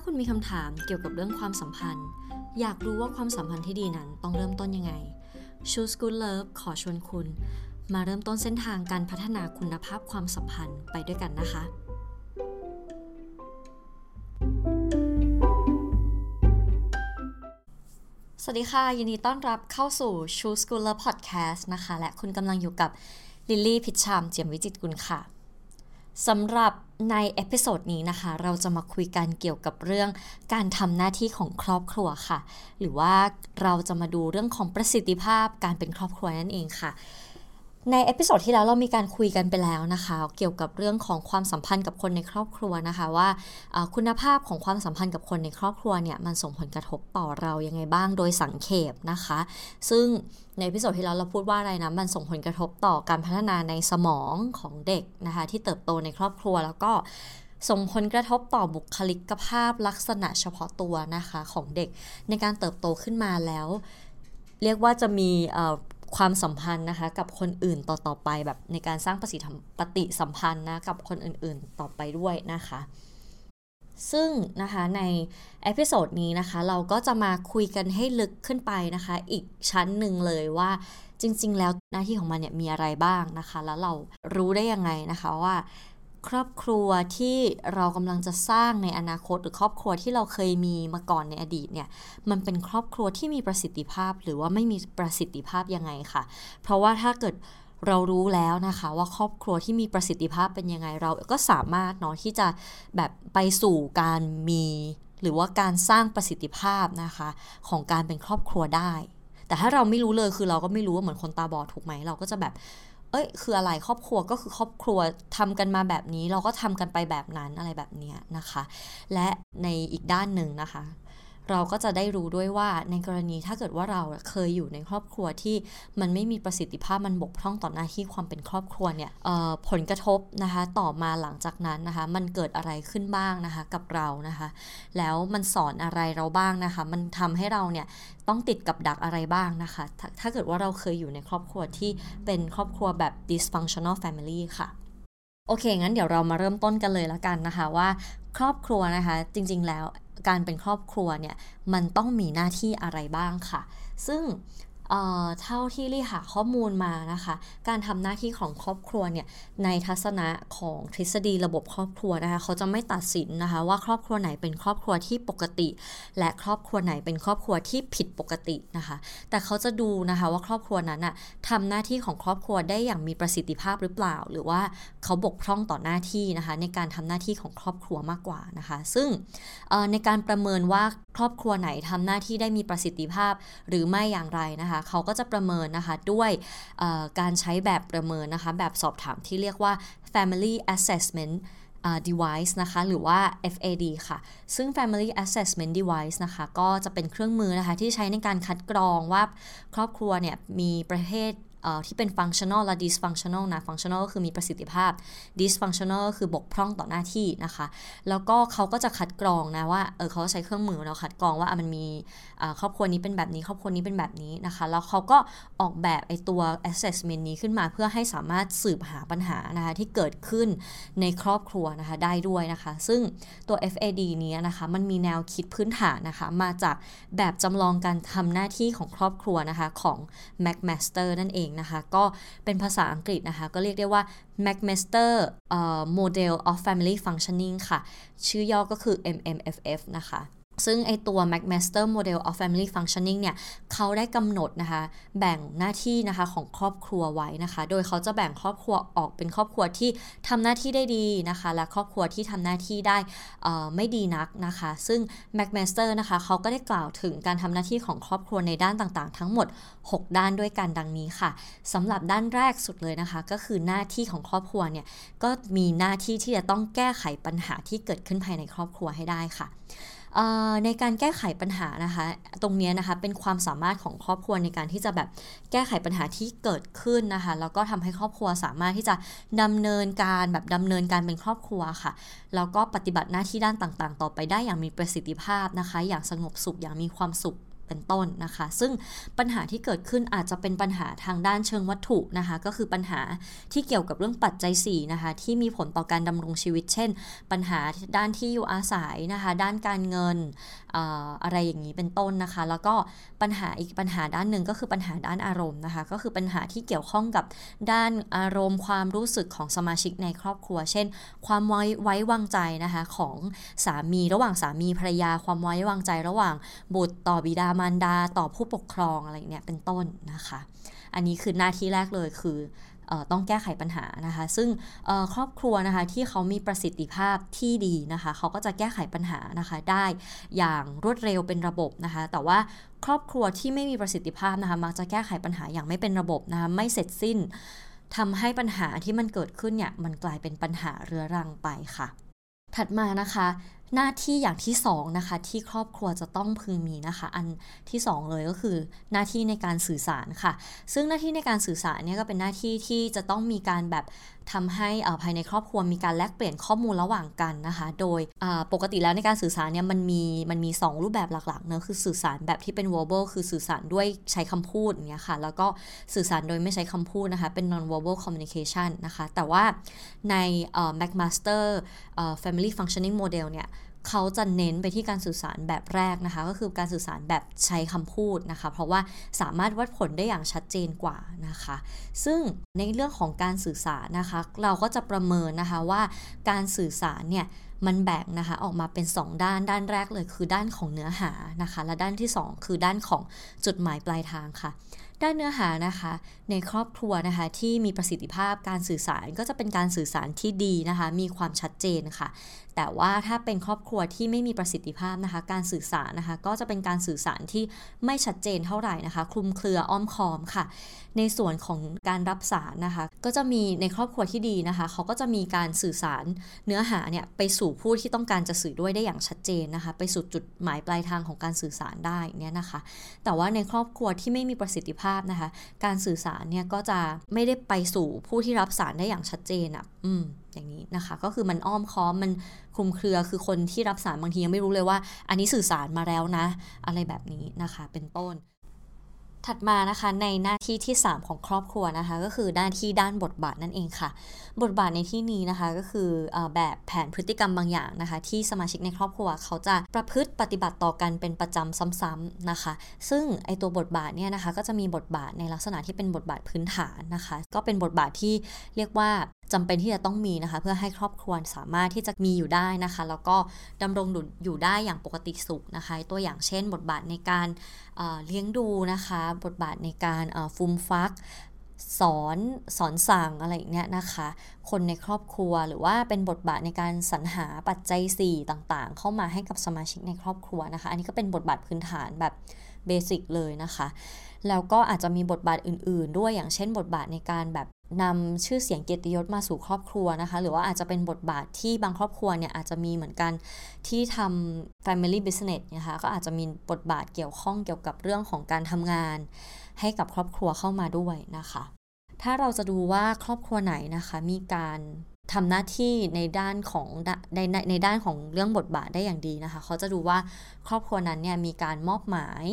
าคุณมีคำถามเกี่ยวกับเรื่องความสัมพันธ์ อยากรู้ว่าความสัมพันธ์ที่ดีนั้นต้องเริ่มต้นยังไง Choose Good Love ขอชวนคุณ มาเริ่มต้นเส้นทางการพัฒนาคุณภาพความสัมพันธ์ไปด้วยกันนะคะ สวัสดีค่ะ ยินดีต้อนรับเข้าสู่ Choose Good Love Podcast นะคะ และคุณกำลังอยู่กับลิลลี่พิชชามเจียมวิจิตกุลค่ะ สำหรับใน episode นี้นะคะ เราจะมาคุยกันเกี่ยวกับเรื่องการทำหน้าที่ของครอบครัวค่ะ หรือว่าเราจะมาดูเรื่องของประสิทธิภาพการเป็นครอบครัวนั่นเองค่ะ ใน episode ที่แล้วเรามีการคุยกันไปแล้วนะคะ เกี่ยวกับเรื่องของความสัมพันธ์กับคนในครอบครัวนะคะ ว่าคุณภาพของความสัมพันธ์กับคนในครอบครัวเนี่ยมันส่งผลกระทบต่อเรายังไงบ้างโดยสังเขปนะคะ ซึ่งใน episode ที่แล้วเราพูดว่าอะไรนะมันส่งผลกระทบต่อการพัฒนาในสมองของเด็กนะคะ ที่เติบโตในครอบครัวแล้วก็ส่งผลกระทบต่อบุคลิกภาพลักษณะเฉพาะตัวนะคะของเด็กในการเติบโตขึ้นมาแล้ว เรียกว่าจะมี ความสัมพันธ์นะคะ กับคนอื่นต่อๆไปแบบในการสร้างประสิทธิปฏิสัมพันธ์นะกับคนอื่นๆต่อไปด้วยนะคะ ซึ่งนะคะใน episode นี้นะคะ เราก็จะมาคุยกันให้ลึกขึ้นไปนะคะ อีกชั้นหนึ่งเลยว่าจริง ๆ แล้วหน้าที่ของมันเนี่ยมีอะไรบ้างนะคะ แล้วเรารู้ได้ยังไงนะคะว่า ครอบครัวที่เรากำลังจะสร้างในอนาคตหรือครอบครัวที่เราเคยมีมาก่อนในอดีตเนี่ยมันเป็นครอบครัวที่มีประสิทธิภาพ หรือว่าไม่มีประสิทธิภาพยังไงค่ะ เพราะว่าถ้าเกิดเรารู้แล้วนะคะ ว่าครอบครัวที่มีประสิทธิภาพเป็นยังไงเราก็สามารถเนาะที่จะแบบไปสู่การมี หรือว่าการสร้างประสิทธิภาพนะคะ ของการเป็นครอบครัวได้ แต่ถ้าเราไม่รู้เลยคือเราก็ไม่รู้ว่าเหมือนคนตาบอดถูกไหมเราก็จะแบบ เอ้ย คืออะไรครอบครัวก็คือครอบครัวทำกันมาแบบนี้ เราก็ทำกันไปแบบนั้นอะไรแบบนี้นะคะ และในอีกด้านหนึ่งนะคะ เราก็จะได้รู้ด้วยว่าในกรณีถ้าเกิดว่าเราเคยอยู่ในครอบครัวที่มันไม่มีประสิทธิภาพมันบกพร่องต่อหน้าที่ความเป็นครอบครัวเนี่ยผลกระทบนะคะต่อมาหลังจากนั้นนะคะ มันเกิดอะไรขึ้นบ้างนะคะกับเรานะคะ แล้วมันสอนอะไรเราบ้างนะคะ มันทำให้เราเนี่ยต้องติดกับดักอะไรบ้างนะคะถถ้าเกิดว่าเราเคยอยู่ในครอบครัวที่เป็นครอบครัวแบบ dysfunctional family ค่ะโอเค งั้นเดี๋ยวเรามาเริ่มต้นกันเลยละกันนะคะว่าครอบครัวนะคะ จริง ๆ แล้ว การเป็นครอบครัวเนี่ยมันต้องมีหน้าที่อะไรบ้างค่ะ ซึ่ง เท่าที่ลี่หาข้อมูลมานะคะ การทำหน้าที่ของครอบครัวเนี่ยในทัศนะของทฤษฎีระบบครอบครัวนะคะเขาจะไม่ตัดสินนะคะว่าครอบครัวไหนเป็นครอบครัวที่ปกติ และครอบครัวไหนเป็นครอบครัวที่ผิดปกตินะคะ แต่เขาจะดูนะคะว่าครอบครัวนั้นอะทำหน้าที่ของครอบครัวได้อย่างมีประสิทธิภาพหรือเปล่า หรือว่าเขาบกพร่องต่อหน้าที่นะคะ ในการทำหน้าที่ของครอบครัวมากกว่านะคะ ซึ่งในการประเมินว่าครอบครัวไหนทำหน้าที่ได้มีประสิทธิภาพหรือไม่อย่างไรนะคะ เขาก็จะประเมินนะคะด้วยการใช้แบบประเมินนะคะ แบบสอบถามที่เรียกว่า Family Assessment device นะคะ หรือว่า FAD ค่ะ ซึ่ง Family Assessment Device นะคะ ก็จะเป็นเครื่องมือนะคะ ที่ใช้ในการคัดกรองว่าครอบครัวเนี่ย มีประเภท ที่เป็น functional และ dysfunctional นะ functional ก็คือมีประสิทธิภาพ dysfunctional ก็คือบกพร่องต่อหน้าที่นะคะ แล้วก็เขาก็จะคัดกรองนะว่าเออเขาใช้เครื่องมือเราคัดกรองว่ามันมีครอบครัวนี้เป็นแบบนี้ ครอบครัวนี้เป็นแบบนี้นะคะ แล้วเขาก็ออกแบบไอตัว assessment นี้ขึ้นมาเพื่อให้สามารถสืบหาปัญหานะคะที่เกิดขึ้นในครอบครัวนะคะได้ด้วยนะคะ ซึ่งตัว FAD นี้นะคะมันมีแนวคิดพื้นฐานนะคะมาจากแบบจำลองการทำหน้าที่ของครอบครัวนะคะของ McMaster นั่นเองงนะคะ ก็เป็นภาษาอังกฤษนะคะ ก็เรียกได้ว่า McMaster Model of Family Functioning ค่ะ ชื่อย่อก็คือ MMFF นะคะ ซึ่งไอตัว McMaster Model of Family Functioning เนี่ยเขาได้กำหนดนะคะ แบ่งหน้าที่นะคะของครอบครัวไว้นะคะ โดยเขาจะแบ่งครอบครัวออกเป็นครอบครัวที่ทำหน้าที่ได้ดีนะคะ และครอบครัวที่ทำหน้าที่ได้ไม่ดีนักนะคะ ซึ่ง McMaster นะคะเขาก็ได้กล่าวถึงการทำหน้าที่ของครอบครัวในด้านต่างๆ ทั้งหมด 6 ด้านด้วยกันดังนี้ค่ะสำหรับด้านแรกสุดเลยนะคะ ก็คือหน้าที่ของครอบครัวเนี่ยก็มีหน้าที่ที่จะต้องแก้ไขปัญหาที่เกิดขึ้นภายในครอบครัวให้ได้ค่ะ ในการแก้ไขปัญหานะคะ ตรงนี้นะคะเป็นความสามารถของครอบครัวในการที่จะแบบแก้ไขปัญหาที่เกิดขึ้นนะคะ แล้วก็ทำให้ครอบครัวสามารถที่จะดำเนินการแบบดำเนินการเป็นครอบครัวค่ะแล้วก็ปฏิบัติหน้าที่ด้านต่างๆ ต่อไปได้อย่างมีประสิทธิภาพนะคะ อย่างสงบสุขอย่างมีความสุข เป็นต้นนะคะ ซึ่งปัญหาที่เกิดขึ้นอาจจะเป็นปัญหาทางด้านเชิงวัตถุนะคะ ก็คือปัญหาที่เกี่ยวกับเรื่องปัจจัย4นะคะที่มีผลต่อการดำรงชีวิต เช่น ปัญหาด้านที่อยู่อาศัยนะคะ ด้านการเงินอะไรอย่างนี้เป็นต้นนะคะ แล้วก็ปัญหาอีกปัญหาด้านหนึ่งก็คือปัญหาด้านอารมณ์นะคะ ก็คือปัญหาที่เกี่ยวข้องกับด้านอารมณ์ความรู้สึกของสมาชิกในครอบครัว เช่น ความไว้ไว้วางใจนะคะของสามีระหว่างสามีภรรยา ความไว้วางใจระหว่างบุตรต่อบิดามมารดาต่อผู้ปกครองอะไรเนี่ยเป็นต้นนะคะ อันนี้คือหน้าที่แรกเลยคือต้องแก้ไขปัญหานะคะ ซึ่งครอบครัวนะคะที่เขามีประสิทธิภาพที่ดีนะคะ เขาก็จะแก้ไขปัญหานะคะได้อย่างรวดเร็วเป็นระบบนะคะ แต่ว่าครอบครัวที่ไม่มีประสิทธิภาพนะคะ มักจะแก้ไขปัญหาอย่างไม่เป็นระบบนะคะ ไม่เสร็จสิ้นทำให้ปัญหาที่มันเกิดขึ้นเนี่ย มันกลายเป็นปัญหาเรื้อรังไปค่ะ ถัดมานะคะ หน้าที่อย่างที่2นะคะที่ครอบครัวจะต้องพึงมีนะคะ อันที่2เลยก็คือหน้าที่ในการสื่อสารค่ะ ซึ่งหน้าที่ในการสื่อสารเนี่ยก็เป็นหน้าที่ที่จะต้องมีการแบบทำให้ภายในครอบครัวมีการแลกเปลี่ยนข้อมูลระหว่างกันนะคะ โดยปกติแล้วในการสื่อสารเนี่ยมันมีมันมี 2 รูปแบบหลักๆเนะคือสื่อสารแบบที่เป็น verbal คือสื่อสารด้วยใช้คำพูดอย่างเงี้ยค่ะ แล้วก็สื่อสารโดยไม่ใช้คำพูดนะคะ เป็น non verbal communication นะคะ แต่ว่าใน McMaster Family Functioning Model เนี่ย เขาจะเน้นไปที่การสื่อสารแบบแรกนะคะ ก็คือการสื่อสารแบบใช้คำพูดนะคะ เพราะว่าสามารถวัดผลได้อย่างชัดเจนกว่านะคะ ซึ่งในเรื่องของการสื่อสารนะคะ เราก็จะประเมินนะคะว่าการสื่อสารเนี่ยมันแบ่งนะคะออกมาเป็น 2 ด้านด้านแรกเลยคือด้านของเนื้อหานะคะ และด้านที่ 2 คือด้านของจุดหมายปลายทางค่ะ ด้านเนื้อหานะคะ ในครอบครัวนะคะที่มีประสิทธิภาพการสื่อสารก็จะเป็นการสื่อสารที่ดีนะคะ มีความชัดเจนค่ะ แต่ว่าถ้าเป็นครอบครัวที่ไม่มีประสิทธิภาพนะคะ การสื่อสารนะคะ ก็จะเป็นการสื่อสารที่ไม่ชัดเจนเท่าไหร่นะคะ คลุมเครืออ้อมคอมค่ะ ในส่วนของการรับสารนะคะ ก็จะมีในครอบครัวที่ดีนะคะ เขาก็จะมีการสื่อสารเนื้อหาเนี่ยไปสู่ผู้ที่ต้องการจะสื่อด้วยได้อย่างชัดเจนนะคะ ไปสู่จุดหมายปลายทางของการสื่อสารได้เนี่ยนะคะ แต่ว่าในครอบครัวที่ไม่มีประสิทธิภาพนะคะ การสื่อสารเนี่ยก็จะไม่ได้ไปสู่ผู้ที่รับสารได้อย่างชัดเจนอะ่ะ อืมอย่างนี้นะคะ ก็คือมันอ้อมค้อมมันคลุมเครือคือคนที่รับสารบางทียังไม่รู้เลยว่า อันนี้สื่อสารมาแล้วนะ อะไรแบบนี้นะคะเป็นต้น ถัดมานะคะในหน้าที่ที่ 3 ของครอบครัวนะคะ ก็คือหน้าที่ด้านบทบาทนั่นเองค่ะ บทบาทในที่นี้นะคะก็คืออแบบแผนพฤติกรรมบางอย่างนะคะ ที่สมาชิกในครอบครัวเขาจะประพฤติปฏิบัติต่อกันเป็นประจำซ้ำๆนะคะ ซึ่งไอตัวบทบาทเนี่ยนะคะก็จะมีบทบาทในลักษณะที่เป็นบทบาทพื้นฐานนะคะ ก็เป็นบทบาทที่เรียกว่า จำเป็นที่จะต้องมีนะคะ เพื่อให้ครอบครัวสามารถที่จะมีอยู่ได้นะคะ แล้วก็ดำรงอยู่ได้อย่างปกติสุขนะคะ ตัวอย่างเช่น บทบาทในการเลี้ยงดูนะคะ บทบาทในการฟุมฟักสอนสอนสั่งอะไรอย่างเงี้ยนะคะ คนในครอบครัวหรือว่าเป็นบทบาทในการสรรหาปัจจัย 4 ต่างๆ เข้ามาให้กับสมาชิกในครอบครัวนะคะ อันนี้ก็เป็นบทบาทพื้นฐานแบบเบสิกเลยนะคะ แล้วก็อาจจะมีบทบาทอื่น ๆ ด้วยอย่างเช่น บทบาทในการแบบนำชื่อเสียงเกียรติยศมาสู่ครอบครัวนะคะ หรือว่าอาจจะเป็นบทบาทที่บางครอบครัวเนี่ยอาจจะมีเหมือนกันที่ทำ family business นะคะก็อาจจะมีบทบาทเกี่ยวข้องเกี่ยวกับเรื่องของการทำงาน ให้กับครอบครัวเข้ามาด้วยนะคะ ถ้าเราจะดูว่าครอบครัวไหนนะคะ มีการ ทำหน้าที่ในด้านของในในในด้านของเรื่องบทบาทได้อย่างดีนะคะ เขาจะดูว่าครอบครัวนั้นเนี่ยมีการมอบหมาย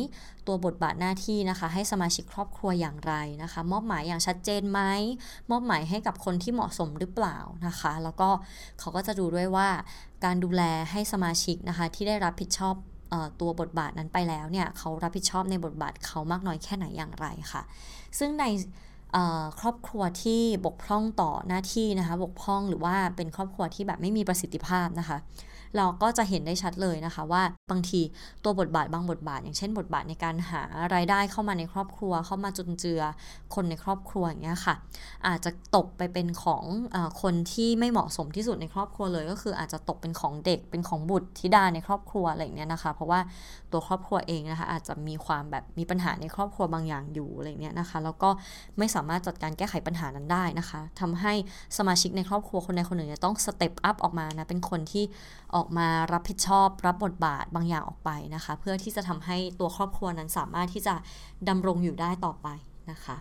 ตัวบทบาทหน้าที่นะคะ ให้สมาชิกครอบครัวอย่างไรนะคะ มอบหมายอย่างชัดเจนไหมมอบหมายให้กับคนที่เหมาะสมหรือเปล่านะคะ แล้วก็เขาก็จะดูด้วยว่า การดูแลให้สมาชิกนะคะ ที่ได้รับผิดชอบตัวบทบาทนั้นไปแล้วเนี่ยเขารับผิดชอบในบทบาทเขามากน้อยแค่ไหนอย่างไรค่ะ ซึ่งใน ครอบครัวที่บกพร่องต่อหน้าที่นะคะ บกพร่องหรือว่าเป็นครอบครัวที่แบบไม่มีประสิทธิภาพนะคะ เราก็จะเห็นได้ชัดเลยนะคะว่าบางทีตัวบทบาทบางบทบาท อย่างเช่น บทบาทในการหารายได้เข้ามาในครอบครัว เข้ามาจุนเจือคนในครอบครัวอย่างเงี้ยค่ะ อาจจะตกไปเป็นของอคนที่ไม่เหมาะสมที่สุดในครอบครัวเลย ก็คืออาจจะตกเป็นของเด็กเป็นของบุตรธิดาในครอบครัวอะไรอย่างเงี้ยนะคะ เพราะว่าตัวครอบครัวเองนะคะอาจจะมีความแบบมีปัญหาในครอบครัวบางอย่างอยู่อะไรเงี้ยนะคะแล้วก็ไม่สามารถจัดการแก้ไขปัญหานั้นได้นะคะทำให้สมาชิกในครอบครัวคนใดคนหนึ่งต้องสเต็ปอัพออกมานะเป็นคนที่อออกมารับผิดชอบรับบทบาทบางอย่างออกไปนะคะ เพื่อที่จะทำให้ตัวครอบครัวนั้นสามารถที่จะดำรงอยู่ได้ต่อไปนะคะ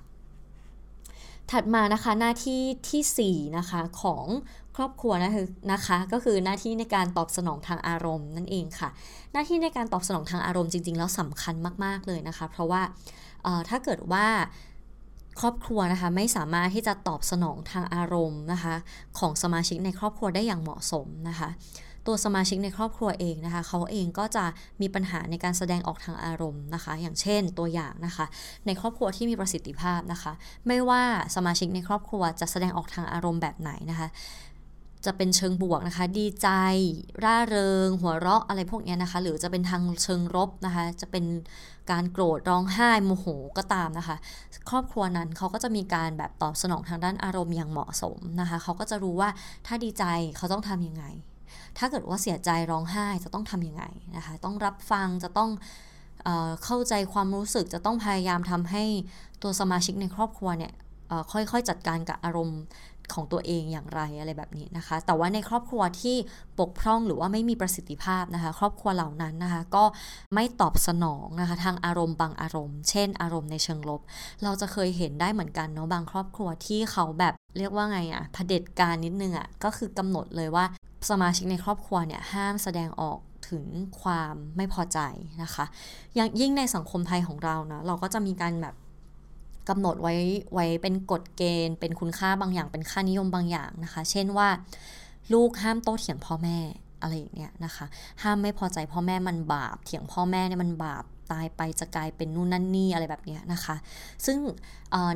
ถัดมานะคะหน้าที่ที่4นะคะของครอบครัวนะนะคะ ก็คือหน้าที่ในการตอบสนองทางอารมณ์นั่นเองค่ะ หน้าที่ในการตอบสนองทางอารมณ์จริง ๆ แล้วสำคัญมาก ๆเลยนะคะ เพราะว่าถ้าเกิดว่าครอบครัวนะคะไม่สามารถที่จะตอบสนองทางอารมณ์นะคะ ของสมาชิกในครอบครัวได้อย่างเหมาะสมนะคะ ตัวสมาชิกในครอบครัวเองนะคะเขาเองก็จะมีปัญหาในการแสดงออกทางอารมณ์นะคะ อย่างเช่นตัวอย่างนะคะ ในครอบครัวที่มีประสิทธิภาพนะคะ ไม่ว่าสมาชิกในครอบครัวจะแสดงออกทางอารมณ์แบบไหนนะคะจะเป็นเชิงบวกนะคะ ดีใจ ร่าเริง หัวเราะอะไรพวกนี้นะคะ หรือจะเป็นทางเชิงรบนะคะ จะเป็นการโกรธร้องไห้โมโหก็ตามนะคะ ครอบครัวนั้นเขาก็จะมีการแบบตอบสนองทางด้านอารมณ์อย่างเหมาะสมนะคะ เขาก็จะรู้ว่าถ้าดีใจเขาต้องทำยังไง ถ้าเกิดว่าเสียใจร้องไห้จะต้องทำยังไงนะคะ ต้องรับฟังจะต้องเอเข้าใจความรู้สึกจะต้องพยายามทำให้ตัวสมาชิกในครอบครัวเนี่ยค่อยๆจัดการกับอารมณ์ของตัวเองอย่างไรอะไรแบบนี้นะคะ แต่ว่าในครอบครัวที่ปกพร่องหรือว่าไม่มีประสิทธิภาพนะคะ ครอบครัวเหล่านั้นนะคะ ก็ไม่ตอบสนองนะคะทางอารมณ์บางอารมณ์ เช่น อารมณ์ในเชิงลบ เราจะเคยเห็นได้เหมือนกันเนาะบางครอบครัวที่เขาแบบเรียกว่าไงอะเผด็จการนิดนึงอะก็คือกำหนดเลยว่า สมาชิกในครอบครัวเนี่ยห้ามแสดงออกถึงความไม่พอใจนะคะยังยิ่งในสังคมไทยของเรานะเราก็จะมีการแบบกำหนดไว้ไว้เป็นกฎเกณฑ์ เป็นคุณค่าบางอย่าง เป็นค่านิยมบางอย่างนะคะ เช่นว่า ลูกห้ามโต้เถียงพ่อแม่อะไรอย่างเงี้ยนะคะ ห้ามไม่พอใจพ่อแม่มันบาป เถียงพ่อแม่เนี่ยมันบาปตายไปจะกลายเป็นนู่นนั่นนี่อะไรแบบนี้นะคะ ซึ่ง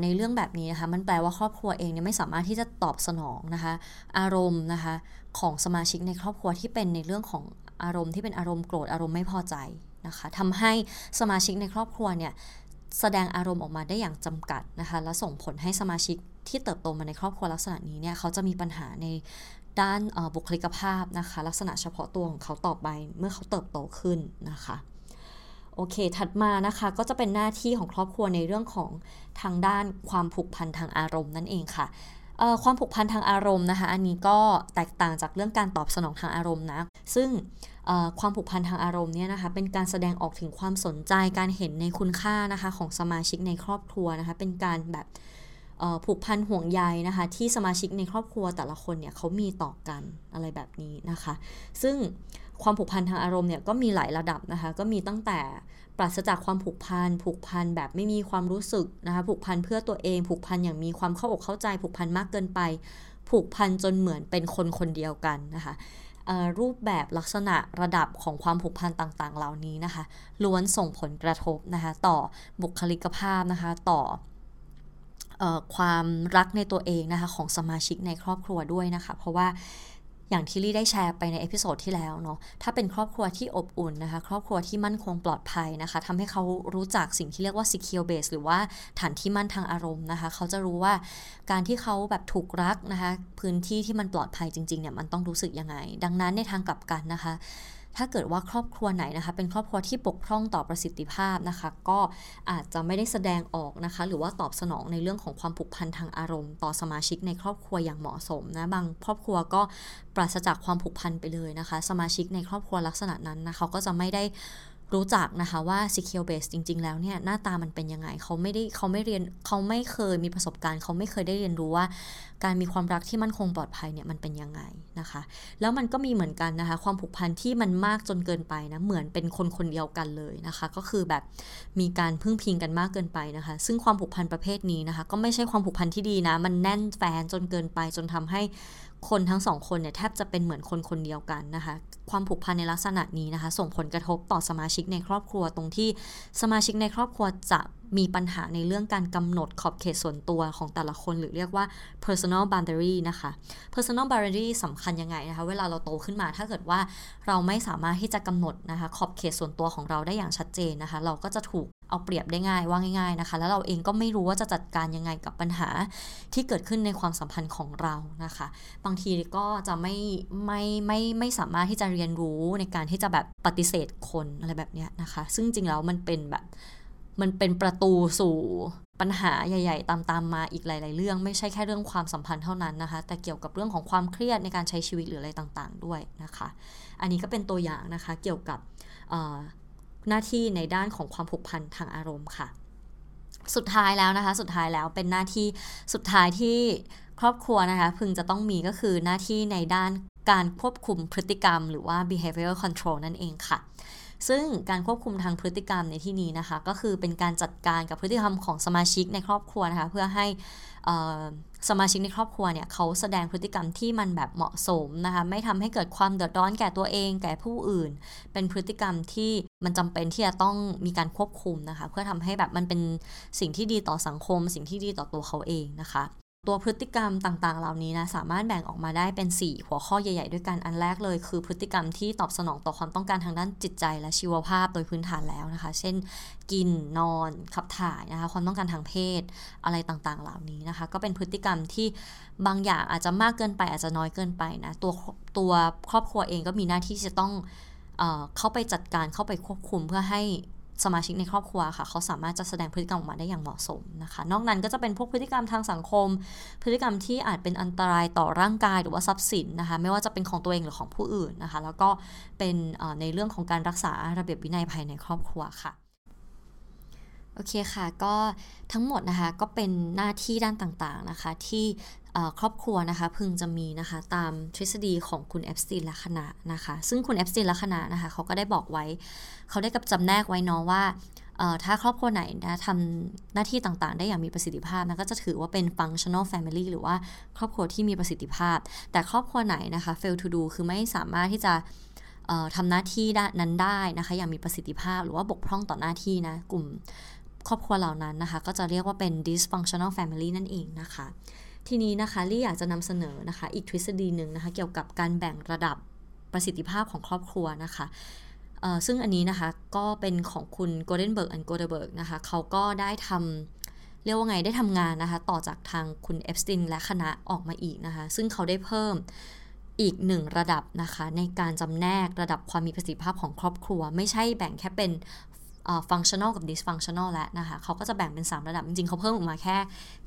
ในเรื่องแบบนี้นะคะ มันแปลว่าครอบครัวเองเนี่ยไม่สามารถที่จะตอบสนองนะคะ อารมณ์นะคะ ของสมาชิกในครอบครัวที่เป็นในเรื่องของอารมณ์ที่เป็นอารมณ์โกรธอารมณ์ไม่พอใจนะคะทำให้สมาชิกในครอบครัวเนี่ยแสดงอารมณ์ออกมาได้อย่างจำกัดนะคะและส่งผลให้สมาชิกที่เติบโตมาในครอบครัวลักษณะนี้เนี่ยเขาจะมีปัญหาในด้านบุคลิกภาพนะคะ ลักษณะเฉพาะตัวของเขาต่อไปเมื่อเขาเติบโตขึ้นนะคะโอเค ถัดมานะคะก็จะเป็นหน้าที่ของครอบครัวในเรื่องของทางด้านความผูกพันทางอารมณ์นั่นเองค่ะ ความผูกพันทางอารมณ์นะคะ อันนี้ก็แตกต่างจากเรื่องการตอบสนองทางอารมณ์นะ ซึ่งความผูกพันทางอารมณ์เนี่ยนะคะ เป็นการแสดงออกถึงความสนใจการเห็นในคุณค่านะคะของสมาชิกในครอบครัวนะคะ เป็นการแบบผูกพันห่วงใยนะคะ ที่สมาชิกในครอบครัวแต่ละคนเนี่ยเขามีต่อกันอะไรแบบนี้นะคะ ซึ่งความผูกพันทางอารมณ์เนี่ยก็มีหลายระดับนะคะ ก็มีตั้งแต่ ราศจากความผูกพันผูกพันแบบไม่มีความรู้สึกนะคะผูกพันเพื่อตัวเอง ผูกพันอย่างมีความเข้าอกเข้าใจ ผูกพันมากเกินไป ผูกพันจนเหมือนเป็นคนคนเดียวกันนะคะรูปแบบลักษณะระดับของความผูกพันต่างๆ เหล่านี้นะคะ ล้วนส่งผลกระทบนะคะต่อบุคลิกภาพนะคะต่อความรักในตัวเองนะคะของสมาชิกในครอบครัวด้วยนะคะ เพราะว่า อย่างที่ลี่ได้แชร์ไปใน episode ที่แล้วเนาะถ้าเป็นครอบครัวที่อบอุ่นนะคะ ครอบครัวที่มั่นคงปลอดภัยนะคะทำให้เขารู้จักสิ่งที่เรียกว่า secure base หรือว่าฐานที่มั่นทางอารมณ์นะคะ เขาจะรู้ว่าการที่เขาแบบถูกรักนะคะ พื้นที่ที่มันปลอดภัยจริงๆเนี่ยมันต้องรู้สึกยังไง ดังนั้นในทางกลับกันนะคะ ถ้าเกิดว่าครอบครัวไหนนะคะ เป็นครอบครัวที่ปกพร่องต่อประสิทธิภาพนะคะ ก็อาจจะไม่ได้แสดงออกนะคะ หรือว่าตอบสนองในเรื่องของความผูกพันทางอารมณ์ ต่อสมาชิกในครอบครัวอย่างเหมาะสมนะบางครอบครัวก็ปราศจากความผูกพันไปเลยนะคะ สมาชิกในครอบครัวลักษณะนั้นนะเขาก็จะไม่ได้ รู้จักนะคะว่า secure base จริง ๆ แล้วเนี่ยหน้าตามันเป็นยังไงเขาไม่ได้เขาไม่เรียนเขาไม่เคยมีประสบการณ์ เขาไม่เคยได้เรียนรู้ว่า การมีความรักที่มั่นคงปลอดภัยเนี่ยมันเป็นยังไงนะคะ แล้วมันก็มีเหมือนกันนะคะ ความผูกพันที่มันมากจนเกินไปนะเหมือนเป็นคนคนเดียวกันเลยนะคะ ก็คือแบบมีการพึ่งพิงกันมากเกินไปนะคะ ซึ่งความผูกพันประเภทนี้นะคะ ก็ไม่ใช่ความผูกพันที่ดีนะ มันแน่นแฟนจนเกินไปจนทำให้ คนทั้งสองคนเนี่ยแทบจะเป็นเหมือนคนคนเดียวกันนะคะ ความผูกพันในลักษณะนี้นะคะ ส่งผลกระทบต่อสมาชิกในครอบครัวตรงที่สมาชิกในครอบครัวจะมีปัญหาในเรื่องการกำหนดขอบเขตส่วนตัวของแต่ละคน หรือเรียกว่า personal boundary นะคะ personal boundary สำคัญยังไงนะคะ เวลาเราโตขึ้นมาถ้าเกิดว่าเราไม่สามารถที่จะกำหนดนะคะขอบเขตส่วนตัวของเราได้อย่างชัดเจนนะคะ เราก็จะถูก เอาเปรียบได้ง่ายว่าง่ายๆนะคะ แล้วเราเองก็ไม่รู้ว่าจะจัดการยังไงกับปัญหาที่เกิดขึ้นในความสัมพันธ์ของเรานะคะ บางทีก็จะไม่ไม่ไม่ไม่สามารถที่จะเรียนรู้ในการที่จะแบบปฏิเสธคนอะไรแบบเนี้ยนะคะ ซึ่งจริงแล้วมันเป็นแบบมันเป็นประตูสู่ปัญหาใหญ่ ๆ ตามๆมาอีกหลาย ๆ เรื่อง ไม่ใช่แค่เรื่องความสัมพันธ์เท่านั้นนะคะ แต่เกี่ยวกับเรื่องของความเครียดในการใช้ชีวิตหรืออะไรต่างๆ ด้วยนะคะ อันนี้ก็เป็นตัวอย่างนะคะเกี่ยวกับ หน้าที่ในด้านของความผูกพันทางอารมณ์ค่ะ สุดท้ายแล้วนะคะ สุดท้ายแล้วเป็นหน้าที่สุดท้ายที่ครอบครัวนะคะ พึงจะต้องมีก็คือหน้าที่ในด้านการควบคุมพฤติกรรม หรือว่า behavior control นั่นเองค่ะซึ่งการควบคุมทางพฤติกรรมในที่นี้นะคะ ก็คือเป็นการจัดการกับพฤติกรรมของสมาชิกในครอบครัวนะคะ เพื่อให้ สมาชิกในครอบครัวเนี่ยเขาแสดงพฤติกรรมที่มันแบบเหมาะสมนะคะไม่ทำให้เกิดความเดือดร้อนแก่ตัวเอง แก่ผู้อื่น เป็นพฤติกรรมที่มันจำเป็นที่จะต้องมีการควบคุมนะคะ เพื่อทำให้แบบมันเป็นสิ่งที่ดีต่อสังคม สิ่งที่ดีต่อตัวเขาเองนะคะ ตัวพฤติกรรมต่างๆ เหล่านี้นะสามารถแบ่งออกมาได้เป็น 4 หัวข้อใหญ่ ๆ ด้วยกัน อันแรกเลยคือพฤติกรรมที่ตอบสนองต่อความต้องการทางด้านจิตใจและชีวภาพโดยพื้นฐานแล้วนะคะ เช่น กินนอนขับถ่ายนะคะความต้องการทางเพศอะไรต่างๆ เหล่านี้นะคะ ก็เป็นพฤติกรรมที่บางอย่างอาจจะมากเกินไปอาจจะน้อยเกินไปนะตัวตัวครอบครัวเองก็มีหน้าที่จะต้องเอเข้าไปจัดการเข้าไปควบคุมเพื่อให้ สมาชิกในครอบครัวค่ะ เขาสามารถจะแสดงพฤติกรรมออกมาได้อย่างเหมาะสมนะคะ นอกนั้นก็จะเป็นพวกพฤติกรรมทางสังคม พฤติกรรมที่อาจเป็นอันตรายต่อร่างกายหรือว่าทรัพย์สินนะคะ ไม่ว่าจะเป็นของตัวเองหรือของผู้อื่นนะคะ แล้วก็เป็นในเรื่องของการรักษาระเบียบวินัยภายในครอบครัวค่ะโอเคค่ะ ก็ทั้งหมดนะคะก็เป็นหน้าที่ด้านต่างๆนะคะ ที่ ครอบครัวนะคะพึงจะมีนะคะตามทฤษฎีของคุณเอฟสตีนและคณะนะคะ ซึ่งคุณเอฟสตีนและคณะนะคะเขาก็ได้บอกไว้ เขาได้กับจำแนกไว้เนาะว่าถ้าครอบครัวไหนนะทำหน้าที่ต่างๆ ได้อย่างมีประสิทธิภาพนะก็จะถือว่าเป็น functional family หรือว่าครอบครัวที่มีประสิทธิภาพ แต่ครอบครัวไหนนะคะ fail to do คือไม่สามารถที่จะทำหน้าที่นั้นได้นะคะ อย่างมีประสิทธิภาพ หรือว่าบกพร่องต่อหน้าที่นะกลุ่มครอบครัวเหล่านั้นนะคะ ก็จะเรียกว่าเป็น dysfunctional family นั่นเองนะคะ ทีนี้นะคะลี่อยากจะนำเสนอนะคะ อีกทฤษฎีหนึ่งนะคะ เกี่ยวกับการแบ่งระดับประสิทธิภาพของครอบครัวนะคะซึ่งอันนี้นะคะก็เป็นของคุณโกลเดนเบิร์กและโกลเดนเบิร์กนะคะเขาก็ได้ทำเรียกว่าไงได้ทำงานนะคะ ต่อจากทางคุณเอฟสตินและคณะออกมาอีกนะคะ ซึ่งเขาได้เพิ่มอีกหนึ่งระดับนะคะ ในการจำแนกระดับความมีประสิทธิภาพของครอบครัว ไม่ใช่แบ่งแค่เป็น functional กับ dysfunctional แล้วนะคะเขาก็จะแบ่งเป็น 3 ระดับจริงๆเขาเพิ่มออกมาแค่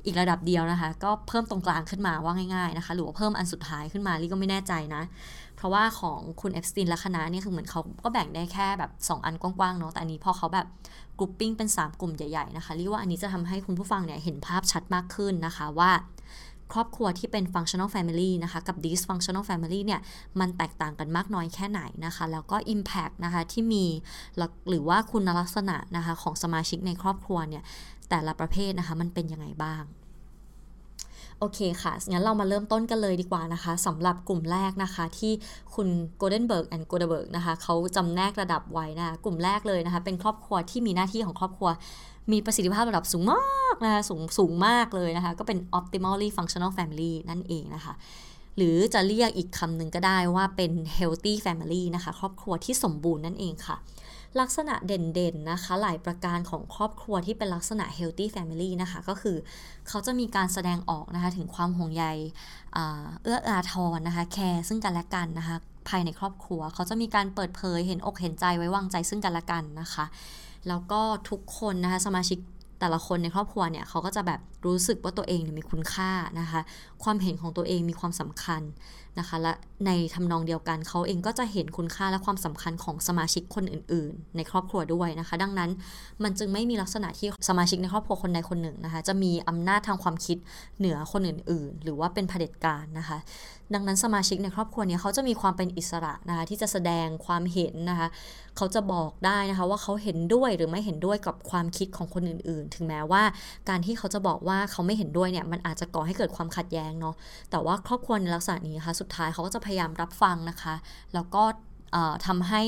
อีกระดับเดียวนะคะ ก็เพิ่มตรงกลางขึ้นมาว่าง่ายๆนะคะ หรือว่าเพิ่มอันสุดท้ายขึ้นมาลี่ก็ไม่แน่ใจนะ เพราะว่าของคุณเอฟสตินและคณะนี่คือเหมือนเขาก็แบ่งได้แค่แบบ 2 อันกว้างๆเนาะแต่อันนี้พอเขาแบบ grouping เป็น 3 กลุ่มใหญ่ๆนะคะลี่ว่าอันนี้จะทำให้คุณผู้ฟังเนี่ยเห็นภาพชัดมากขึ้นนะคะว่า ครอบครัวที่เป็น functional family นะคะกับ dysfunctional family เนี่ยมันแตกต่างกันมากน้อยแค่ไหนนะคะ แล้วก็ impact นะคะที่มีหรือว่าคุณลักษณะนะคะของสมาชิกในครอบครัวเนี่ยแต่ละประเภทนะคะมันเป็นยังไงบ้างโอเคค่ะ งั้นเรามาเริ่มต้นกันเลยดีกว่านะคะสำหรับกลุ่มแรกนะคะที่คุณโกลเดนเบิร์กแอนด์โกลเดเบิร์กนะคะเขาจำแนกระดับไว้นะ กลุ่มแรกเลยนะคะ เป็นครอบครัวที่มีหน้าที่ของครอบครัว มีประสิทธิภาพระดับสูงมากนะคะสูงสูงมากเลยนะคะ ก็เป็น optimally functional family นั่นเองนะคะ หรือจะเรียกอีกคำหนึ่งก็ได้ว่าเป็น healthy family นะคะ ครอบครัวที่สมบูรณ์นั่นเองค่ะ ลักษณะเด่นๆนะคะ หลายประการของครอบครัวที่เป็นลักษณะ healthy family นะคะ ก็คือเขาจะมีการแสดงออกนะคะ ถึงความห่วงใยเอื้ออาทรนะคะ แคร์ซึ่งกันและกันนะคะภายในครอบครัว เขาจะมีการเปิดเผยเห็นอกเห็นใจไว้วางใจซึ่งกันและกันนะคะ แล้วก็ทุกคนนะคะสมาชิกแต่ละคนในครอบครัวเนี่ยเขาก็จะแบบรู้สึกว่าตัวเองมีคุณค่านะคะ ความเห็นของตัวเองมีความสำคัญนะคะ และในทำนองเดียวกันเขาเองก็จะเห็นคุณค่าและความสำคัญของสมาชิกคนอื่น ๆ ในครอบครัวด้วยนะคะ ดังนั้นมันจึงไม่มีลักษณะที่สมาชิกในครอบครัวคนใดคนหนึ่งนะคะ จะมีอำนาจทางความคิดเหนือคนอื่น ๆ หรือว่าเป็นเผด็จการนะคะดังนั้นสมาชิกในครอบครัวนี้เขาจะมีความเป็นอิสระนะคะที่จะแสดงความเห็นนะคะเขาจะบอกได้นะคะว่าเขาเห็นด้วยหรือไม่เห็นด้วยกับความคิดของคนอื่น ๆ ถึงแม้ว่า การที่เขาจะบอกว่าเขาไม่เห็นด้วยเนี่ยมันอาจจะก่อให้เกิดความขัดแย้งเนาะแต่ว่าครอบครัวในลักษณะนี้ค่ะสุดท้ายเขาก็จะพยายามรับฟังนะคะแล้วก็ทำให้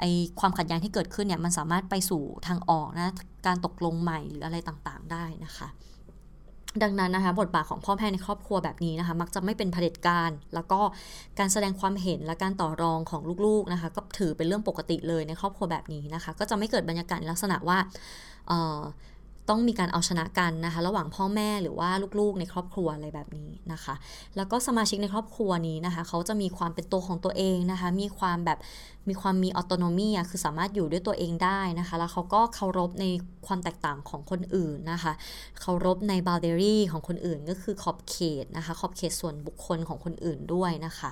ไอความขัดแย้งที่เกิดขึ้นเนี่ยมันสามารถไปสู่ทางออกนะการตกลงใหม่หรืออะไรต่างๆได้นะคะ ดังนั้นนะคะบทบาทของพ่อแม่ในครอบครัวแบบนี้นะคะ มักจะไม่เป็นเผด็จการ แล้วก็การแสดงความเห็นและการต่อรองของลูกๆนะคะ ก็ถือเป็นเรื่องปกติเลยในครอบครัวแบบนี้นะคะ ก็จะไม่เกิดบรรยากาศลักษณะว่า ต้องมีการเอาชนะกันนะคะ ระหว่างพ่อแม่หรือว่าลูกๆ ในครอบครัวอะไรแบบนี้นะคะ แล้วก็สมาชิกในครอบครัวนี้นะคะ เขาจะมีความเป็นตัวของตัวเองนะคะ มีความแบบมีความมีออโตโนมีอะคือสามารถอยู่ด้วยตัวเองได้นะคะ แล้วเขาก็เคารพในความแตกต่างของคนอื่นนะคะ เคารพในบาลเดอรี่ของคนอื่นก็คือขอบเขตนะคะ ขอบเขตส่วนบุคคลของคนอื่นด้วยนะคะ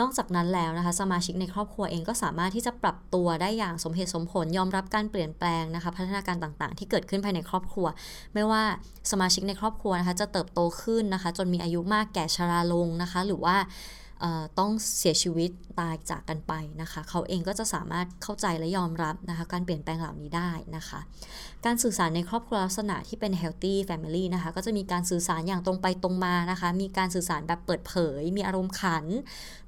นอกจากนั้นแล้วนะคะสมาชิกในครอบครัวเองก็สามารถที่จะปรับตัวได้อย่างสมเหตุสมผลยอมรับการเปลี่ยนแปลงนะคะ พัฒนาการต่างๆ ที่เกิดขึ้นภายในครอบครัว ไม่ว่าสมาชิกในครอบครัวนะคะจะเติบโตขึ้นนะคะ จนมีอายุมากแก่ชราลงนะคะ หรือว่า ต้องเสียชีวิตตายจากกันไปนะคะ เขาเองก็จะสามารถเข้าใจและยอมรับนะคะการเปลี่ยนแปลงเหล่านี้ได้นะคะ การสื่อสารในครอบครัวลักษณะที่เป็น healthy family นะคะก็จะมีการสื่อสารอย่างตรงไปตรงมานะคะ มีการสื่อสารแบบเปิดเผย มีอารมณ์ขัน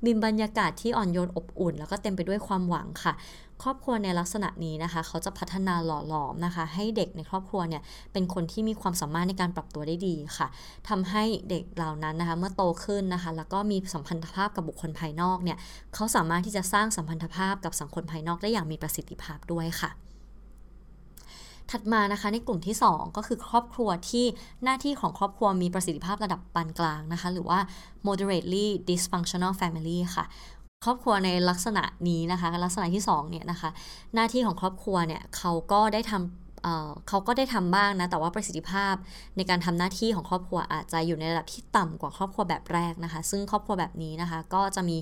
มีบรรยากาศที่อ่อนโยนอบอุ่น แล้วก็เต็มไปด้วยความหวังค่ะ ครอบครัวในลักษณะนี้นะคะ เขาจะพัฒนาหล่อหลอมนะคะ ให้เด็กในครอบครัวเนี่ยเป็นคนที่มีความสามารถในการปรับตัวได้ดีค่ะทำให้เด็กเหล่านั้นนะคะ เมื่อโตขึ้นนะคะ แล้วก็มีสัมพันธภาพกับบุคคลภายนอกเนี่ยเขาสามารถที่จะสร้างสัมพันธภาพกับสังคมภายนอกได้อย่างมีประสิทธิภาพด้วยค่ะถัดมานะคะในกลุ่มที่ 2 ก็คือครอบครัวที่หน้าที่ของครอบครัวมีประสิทธิภาพระดับปานกลางนะคะ หรือว่า moderately dysfunctional family ค่ะ ครอบครัวในลักษณะนี้นะคะ ลักษณะที่2เนี่ยนะคะ หน้าที่ของครอบครัวเนี่ยเขาก็ได้ทำเขาก็ได้ทำบ้างนะ แต่ว่าประสิทธิภาพในการทำหน้าที่ของครอบครัวอาจจะอยู่ในระดับที่ต่ำกว่าครอบครัวแบบแรกนะคะ ซึ่งครอบครัวแบบนี้นะคะ ก็จะมี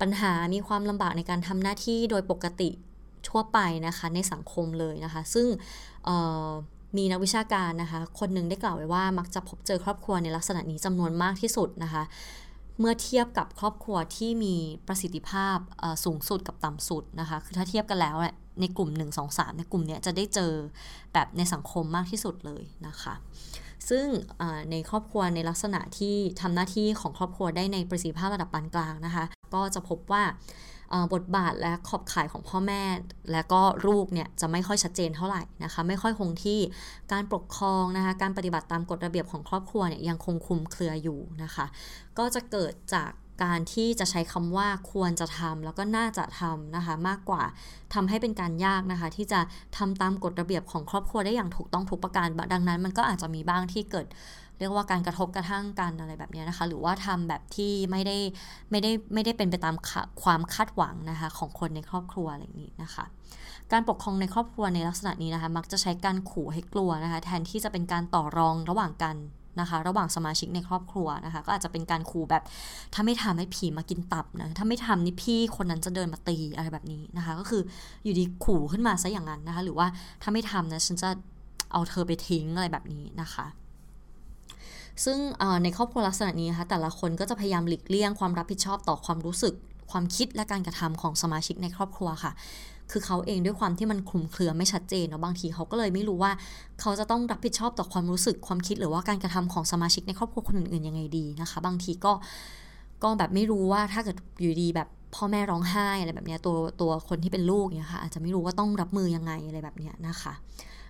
ปัญหามีความลำบากในการทำหน้าที่โดยปกติทั่วไปนะคะในสังคมเลยนะคะ ซึ่งมีนักวิชาการนะคะ คนหนึ่งได้กล่าวไว้ว่ามักจะพบเจอครอบครัวในลักษณะนี้จำนวนมากที่สุดนะคะ เมื่อเทียบกับครอบครัวที่มีประสิทธิภาพสูงสุดกับต่ำสุดนะคะคือถ้าเทียบกันแล้วในกลุ่ม 1 2 3 ในกลุ่มนี้จะได้เจอแบบในสังคมมากที่สุดเลยนะคะ ซึ่งในครอบครัวในลักษณะที่ทำหน้าที่ของครอบครัวได้ในประสิทธิภาพระดับปานกลางนะคะ ก็จะพบว่าบทบาทและขอบข่ายของพ่อแม่ และก็ลูกเนี่ยจะไม่ค่อยชัดเจนเท่าไหร่นะคะ ไม่ค่อยคงที่การปกครองนะคะ การปฏิบัติตามกฎระเบียบของครอบครัวเนี่ยยังคงคุมเครืออยู่นะคะ ก็จะเกิดจาก การที่จะใช้คำว่าควรจะทำแล้วก็น่าจะทำนะคะ มากกว่าทำให้เป็นการยากนะคะ ที่จะทำตามกฎระเบียบของครอบครัวได้อย่างถูกต้องทุกประการ ดังนั้นมันก็อาจจะมีบ้างที่เกิด เรียกว่าการกระทบกระทั่งกันอะไรแบบนี้นะคะ หรือว่าทำแบบที่ไม่ได้ไม่ได้ไม่ได้เป็นไปตามความคาดหวังนะคะของคนในครอบครัวอะไรอย่างนี้นะคะ การปกครองในครอบครัวในลักษณะนี้นะคะ มักจะใช้การขู่ให้กลัวนะคะ แทนที่จะเป็นการต่อรองระหว่างกัน นะคะ ระหว่างสมาชิกในครอบครัวนะคะ ก็อาจจะเป็นการขู่แบบถ้าไม่ทำให้ผีมากินตับนะถ้าไม่ทำนี่พี่คนนั้นจะเดินมาตีอะไรแบบนี้นะคะ ก็คืออยู่ดีขู่ขึ้นมาซะอย่างนั้นนะคะ หรือว่าถ้าไม่ทำนะฉันจะเอาเธอไปทิ้งอะไรแบบนี้นะคะซึ่งในครอบครัวลักษณะนี้คะแต่ละคนก็จะพยายามหลีกเลี่ยงความรับผิดชอบต่อความรู้สึก ความคิดและการกระทำของสมาชิกในครอบครัวค่ะ คือเขาเองด้วยความที่มันคลุมเครือไม่ชัดเจนเนาะบางทีเขาก็เลยไม่รู้ว่า เขาจะต้องรับผิดชอบต่อความรู้สึกความคิดหรือว่าการกระทำของสมาชิกในครอบครัวคนอื่นๆยังไงดีนะคะ บางทีก็ก็แบบไม่รู้ว่าถ้าเกิดอยู่ดีแบบพ่อแม่ร้องไห้อะไรแบบนี้ตัวตัวคนที่เป็นลูกเนี่ยค่ะอาจจะไม่รู้ว่าต้องรับมือยังไงอะไรแบบนี้นะคะ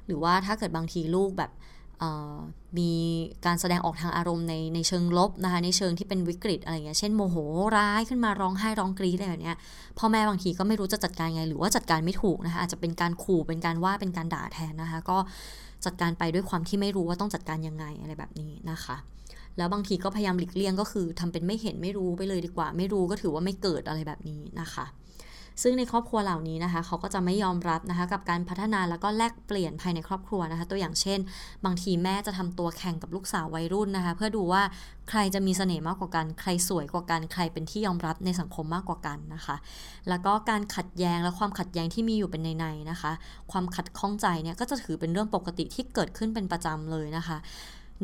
หรือว่าถ้าเกิดบางทีลูกแบบ มีการแสดงออกทางอารมณ์ในในเชิงลบนะคะในเชิงที่เป็นวิกฤตอะไรเงี้ยเช่นโมโหร้ายขึ้นมาร้องไห้ร้องกรี๊ดอะไรแบบเนี้ยพ่อแม่บางทีก็ไม่รู้จะจัดการไง หรือว่าจัดการไม่ถูกนะคะอาจจะเป็นการขู่เป็นการว่าเป็นการด่าแทนนะคะ ก็จัดการไปด้วยความที่ไม่รู้ว่าต้องจัดการยังไงอะไรแบบนี้นะคะ แล้วบางทีก็พยายามหลีกเลี่ยงก็คือทำเป็นไม่เห็นไม่รู้ไปเลยดีกว่า ไม่รู้ก็ถือว่าไม่เกิดอะไรแบบนี้นะคะ ซึ่งในครอบครัวเหล่านี้นะคะเขาก็จะไม่ยอมรับนะคะกับการพัฒนาแล้วก็แลกเปลี่ยนภายในครอบครัวนะคะ ตัวอย่างเช่น บางทีแม่จะทำตัวแข่งกับลูกสาววัยรุ่นนะคะ เพื่อดูว่าใครจะมีเสน่ห์มากกว่ากัน ใครสวยกว่ากัน ใครเป็นที่ยอมรับในสังคมมากกว่ากันนะคะ แล้วก็การขัดแย้งและความขัดแย้งที่มีอยู่เป็นในในนะคะ ความขัดข้องใจเนี่ยก็จะถือเป็นเรื่องปกติที่เกิดขึ้นเป็นประจำเลยนะคะ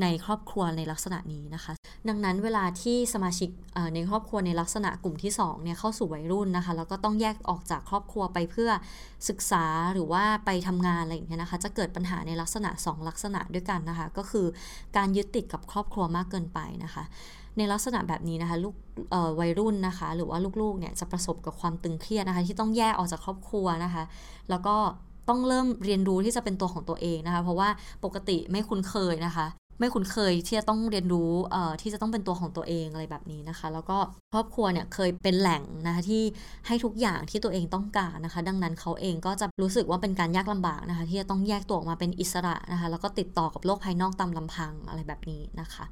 ในครอบครัวในลักษณะนี้นะคะ ดังนั้นเวลาที่สมาชิกในครอบครัวในลักษณะกลุ่มที่2เนี่ยเข้าสู่วัยรุ่นนะคะแล้วก็ต้องแยกออกจากครอบครัวไปเพื่อศึกษาหรือว่าไปทำงานอะไรอย่างเงี้ยนะคะ จะเกิดปัญหาในลักษณะ 2 ลักษณะด้วยกันนะคะ ก็คือการยึดติดกับครอบครัวมากเกินไปนะคะ ในลักษณะแบบนี้นะคะลูกวัยรุ่นนะคะ หรือว่าลูกๆเนี่ยจะประสบกับความตึงเครียดนะคะ ที่ต้องแยกออกจากครอบครัวนะคะ แล้วก็ต้องเริ่มเรียนรู้ที่จะเป็นตัวของตัวเองนะคะ เพราะว่าปกติไม่คุ้นเคยนะคะ ไม่คุ้นเคยที่จะต้องเรียนรู้เอ่อที่จะต้องเป็นตัวของตัวเองอะไรแบบนี้นะคะ แล้วก็ครอบครัวเนี่ยเคยเป็นแหล่งนะคะที่ให้ทุกอย่างที่ตัวเองต้องการนะคะ ดังนั้นเขาเองก็จะรู้สึกว่าเป็นการยากลำบากนะคะ ที่จะต้องแยกตัวออกมาเป็นอิสระนะคะ แล้วก็ติดต่อกับโลกภายนอกตามลำพังอะไรแบบนี้นะคะ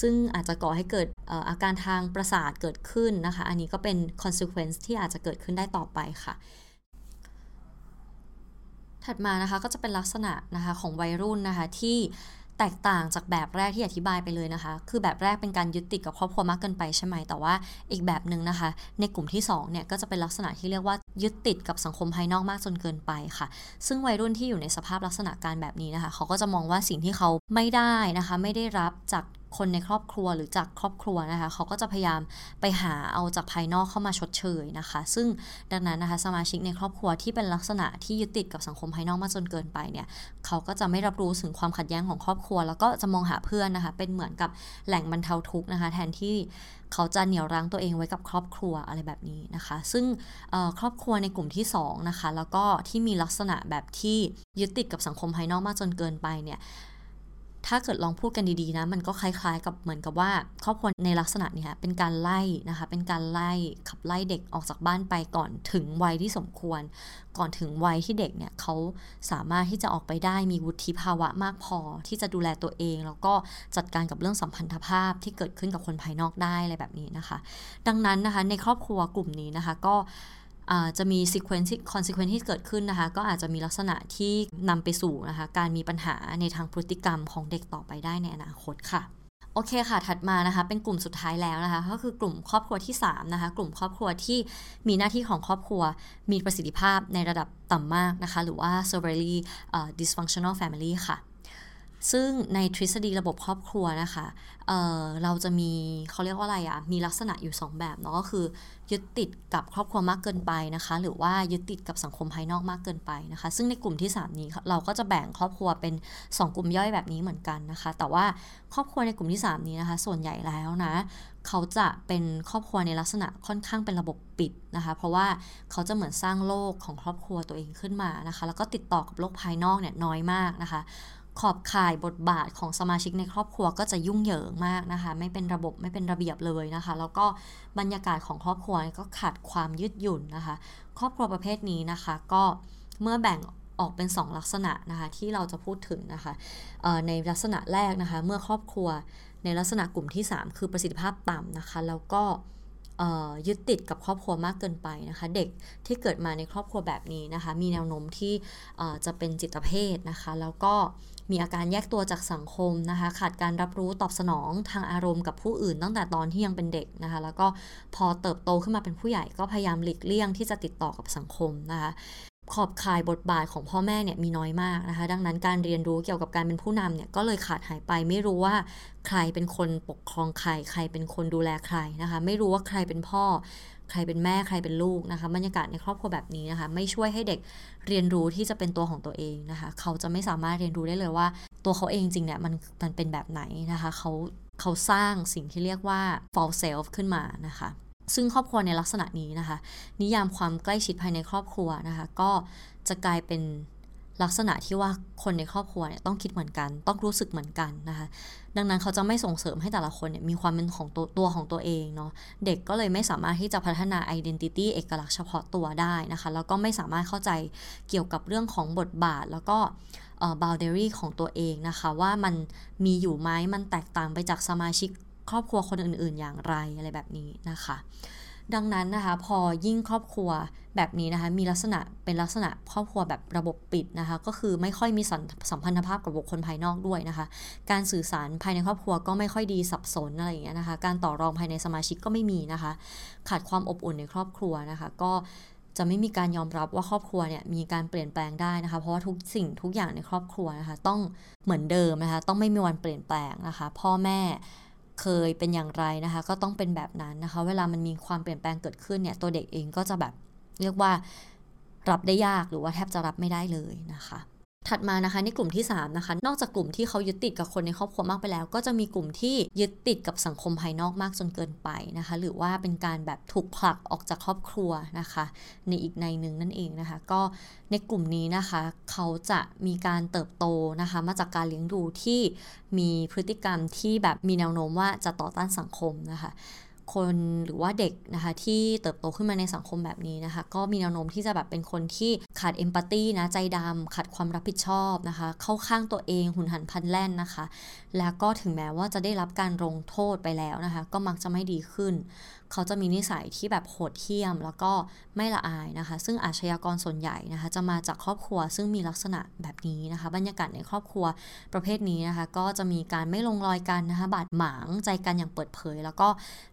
ซึ่งอาจจะก่อให้เกิดอาการทางประสาทเกิดขึ้นนะคะ อันนี้ก็เป็น consequence ที่อาจจะเกิดขึ้นได้ต่อไปค่ะถัดมานะคะก็จะเป็นลักษณะนะคะของวัยรุ่นนะคะที่ แตกต่างจากแบบแรกที่อธิบายไปเลยนะคะ คือแบบแรกเป็นการยึดติดกับครอบครัวมากเกินไปใช่ไหม แต่ว่าอีกแบบหนึ่งนะคะ ในกลุ่มที่2เนี่ยก็จะเป็นลักษณะที่เรียกว่ายึดติดกับสังคมภายนอกมากจนเกินไปค่ะ ซึ่งวัยรุ่นที่อยู่ในสภาพลักษณะการแบบนี้นะคะ เขาก็จะมองว่าสิ่งที่เขาไม่ได้นะคะ ไม่ได้รับจาก คนในครอบครัวหรือจากครอบครัวนะคะเขาก็จะพยายามไปหาเอาจากภายนอกเข้ามาชดเชยนะคะ ซึ่งดังนั้นนะคะสมาชิกในครอบครัวที่เป็นลักษณะที่ยึดติดกับสังคมภายนอกมากจนเกินไปเนี่ยเขาก็จะไม่รับรู้ถึงความขัดแย้งของครอบครัว แล้วก็จะมองหาเพื่อนนะคะ เป็นเหมือนกับแหล่งบรรเทาทุกข์นะคะ แทนที่เขาจะเหนี่ยวรั้งตัวเองไว้กับครอบครัวอะไรแบบนี้นะคะ ซึ่งครอบครัวในกลุ่มที่2นะคะแล้วก็ที่มีลักษณะแบบที่ยึดติดกับสังคมภายนอกมากจนเกินไปเนี่ย ถ้าเกิดลองพูดกันดีๆนะมันก็คล้ายๆ กับเหมือนกับว่าครอบครัวในลักษณะนี้เป็นการไล่นะคะเป็นการไล่ขับไล่เด็กออกจากบ้านไปก่อนถึงวัยที่สมควร ก่อนถึงวัยที่เด็กเนี่ยเขาสามารถที่จะออกไปได้มีวุฒิภาวะมากพอ ที่จะดูแลตัวเอง แล้วก็จัดการกับเรื่องสัมพันธภาพที่เกิดขึ้นกับคนภายนอกได้อะไรแบบนี้นะคะ ดังนั้นนะคะในครอบครัวกลุ่มนี้นะคะก็ จะมี sequence consequence ที่เกิดขึ้นนะคะ ก็อาจจะมีลักษณะที่นำไปสู่นะคะ การมีปัญหาในทางพฤติกรรมของเด็กต่อไปได้ในอนาคตค่ะโอเคค่ะ ถัดมานะคะ เป็นกลุ่มสุดท้ายแล้วนะคะ ก็คือกลุ่มครอบครัวที่ 3 นะคะ กลุ่มครอบครัวที่มีหน้าที่ของครอบครัว มีประสิทธิภาพในระดับต่ำมากนะคะ หรือว่า severely dysfunctional family ค่ะ ซึ่งในทฤษฎีระบบครอบครัวนะคะเเราจะมีเขาเรียกว่าอะไรอะมีลักษณะอยู่ 2 แบบเนาะก็คือยึดติดกับครอบครัวมากเกินไปนะคะ หรือว่ายึดติดกับสังคมภายนอกมากเกินไปนะคะ ซึ่งในกลุ่มที่ 3 นี้เราก็จะแบ่งครอบครัวเป็น 2 กลุ่มย่อยแบบนี้เหมือนกันนะคะ แต่ว่าครอบครัวในกลุ่มที่ 3 นี้นะคะ ส่วนใหญ่แล้วนะเขาจะเป็นครอบครัวในลักษณะค่อนข้างเป็นระบบปิดนะคะ เพราะว่าเขาจะเหมือนสร้างโลกของครอบครัวตัวเองขึ้นมานะคะ แล้วก็ติดต่อกับโลกภายนอกเนี่ยน้อยมากนะคะ ขอบข่ายบทบาทของสมาชิกในครอบครัวก็จะยุ่งเหยิงมากนะคะ ไม่เป็นระบบไม่เป็นระเบียบเลยนะคะ แล้วก็บรรยากาศของครอบครัวก็ขาดความยืดหยุ่นนะคะ ครอบครัวประเภทนี้นะคะ ก็เมื่อแบ่งออกเป็น 2 ลักษณะนะคะที่เราจะพูดถึงนะคะในลักษณะแรกนะคะ เมื่อครอบครัวในลักษณะกลุ่มที่ 3 คือประสิทธิภาพต่ำนะคะ แล้วก็ ยึดติดกับครอบครัวมากเกินไปนะคะ เด็กที่เกิดมาในครอบครัวแบบนี้นะคะ มีแนวโน้มที่จะเป็นจิตเภทนะคะ แล้วก็มีอาการแยกตัวจากสังคมนะคะ ขาดการรับรู้ตอบสนองทางอารมณ์กับผู้อื่นตั้งแต่ตอนที่ยังเป็นเด็กนะคะ แล้วก็พอเติบโตขึ้นมาเป็นผู้ใหญ่ก็พยายามหลีกเลี่ยงที่จะติดต่อกับสังคมนะคะ ขอบข่ายบทบาทของพ่อแม่เนี่ยมีน้อยมากนะคะ ดังนั้นการเรียนรู้เกี่ยวกับการเป็นผู้นำเนี่ยก็เลยขาดหายไป ไม่รู้ว่าใครเป็นคนปกครองใคร ใครเป็นคนดูแลใครนะคะ ไม่รู้ว่าใครเป็นพ่อ ใครเป็นแม่ใครเป็นลูกนะคะ บรรยากาศในครอบครัวแบบนี้นะคะ ไม่ช่วยให้เด็กเรียนรู้ที่จะเป็นตัวของตัวเองนะคะ เขาจะไม่สามารถเรียนรู้ได้เลยว่า ตัวเขาเองจริงเนี่ยมันมันเป็นแบบไหนนะคะ เขาเขาสร้างสิ่งที่เรียกว่า false self ขึ้นมานะคะ ซึ่งครอบครัวในลักษณะนี้นะคะ นิยามความใกล้ชิดภายในครอบครัวนะคะ ก็จะกลายเป็นลักษณะที่ว่าคนในครอบครัวเนี่ยต้องคิดเหมือนกัน ต้องรู้สึกเหมือนกันนะคะ ดังนั้นเขาจะไม่ส่งเสริมให้แต่ละคนเนี่ยมีความเป็นของตัวตัวของตัวเองเนาะเด็กก็เลยไม่สามารถที่จะพัฒนา identity เอกลักษณ์เฉพาะตัวได้นะคะ แล้วก็ไม่สามารถเข้าใจเกี่ยวกับเรื่องของบทบาท แล้วก็ boundary ของตัวเองนะคะ ว่ามันมีอยู่ไหมมันแตกต่างไปจากสมาชิก ครอบครัวคนอื่นๆ อย่างไรอะไรแบบนี้นะคะ ดังนั้นนะคะพอยิ่งครอบครัวแบบนี้นะคะมีลักษณะเป็นลักษณะครอบครัวแบบระบบปิดนะคะก็คือไม่ค่อยมีสัมพันธภาพกับบุคคลภายนอกด้วยนะคะ การสื่อสารภายในครอบครัวก็ไม่ค่อยดีสับสนอะไรอย่างเงี้ยนะคะ การต่อรองภายในสมาชิกก็ไม่มีนะคะ ขาดความอบอุ่นในครอบครัวนะคะ ก็จะไม่มีการยอมรับว่าครอบครัวเนี่ยมีการเปลี่ยนแปลงได้นะคะ เพราะว่าทุกสิ่งทุกอย่างในครอบครัวนะคะ ต้องเหมือนเดิมนะคะ ต้องไม่มีวันเปลี่ยนแปลงนะคะ พ่อแม่ เคยเป็นอย่างไรนะคะ ก็ต้องเป็นแบบนั้นนะคะ เวลามันมีความเปลี่ยนแปลงเกิดขึ้นเนี่ย ตัวเด็กเองก็จะแบบเรียกว่ารับได้ยากหรือว่าแทบจะรับไม่ได้เลยนะคะ ถัดมานะคะในกลุ่มที่ 3 นะคะ นอกจากกลุ่มที่เขายึดติดกับคนในครอบครัวมากไปแล้ว ก็จะมีกลุ่มที่ยึดติดกับสังคมภายนอกมากจนเกินไปนะคะ หรือว่าเป็นการแบบถูกผลักออกจากครอบครัวนะคะ ในอีกในหนึ่งนั่นเองนะคะ ก็ในกลุ่มนี้นะคะเขาจะมีการเติบโตนะคะมาจากการเลี้ยงดูที่มีพฤติกรรมที่แบบมีแนวโน้มว่าจะต่อต้านสังคมนะคะ คนหรือว่าเด็กนะคะที่เติบโตขึ้นมาในสังคมแบบนี้นะคะ ก็มีแนวโน้มที่จะแบบเป็นคนที่ขาดเอมพัตตีนะใจดำขาดความรับผิดชอบนะคะ เข้าข้างตัวเองหุนหันพันแล่นนะคะ แล้วก็ถึงแม้ว่าจะได้รับการลงโทษไปแล้วนะคะ ก็มักจะไม่ดีขึ้น เขาจะมีนิสัยที่แบบโหดเหี้ยม แล้วก็ไม่ละอายนะคะ ซึ่งอาชญากรส่วนใหญ่นะคะ จะมาจากครอบครัวซึ่งมีลักษณะแบบนี้นะคะ บรรยากาศในครอบครัวประเภทนี้นะคะ ก็จะมีการไม่ลงรอยกันนะคะ บาดหมางใจกันอย่างเปิดเผย แล้วก็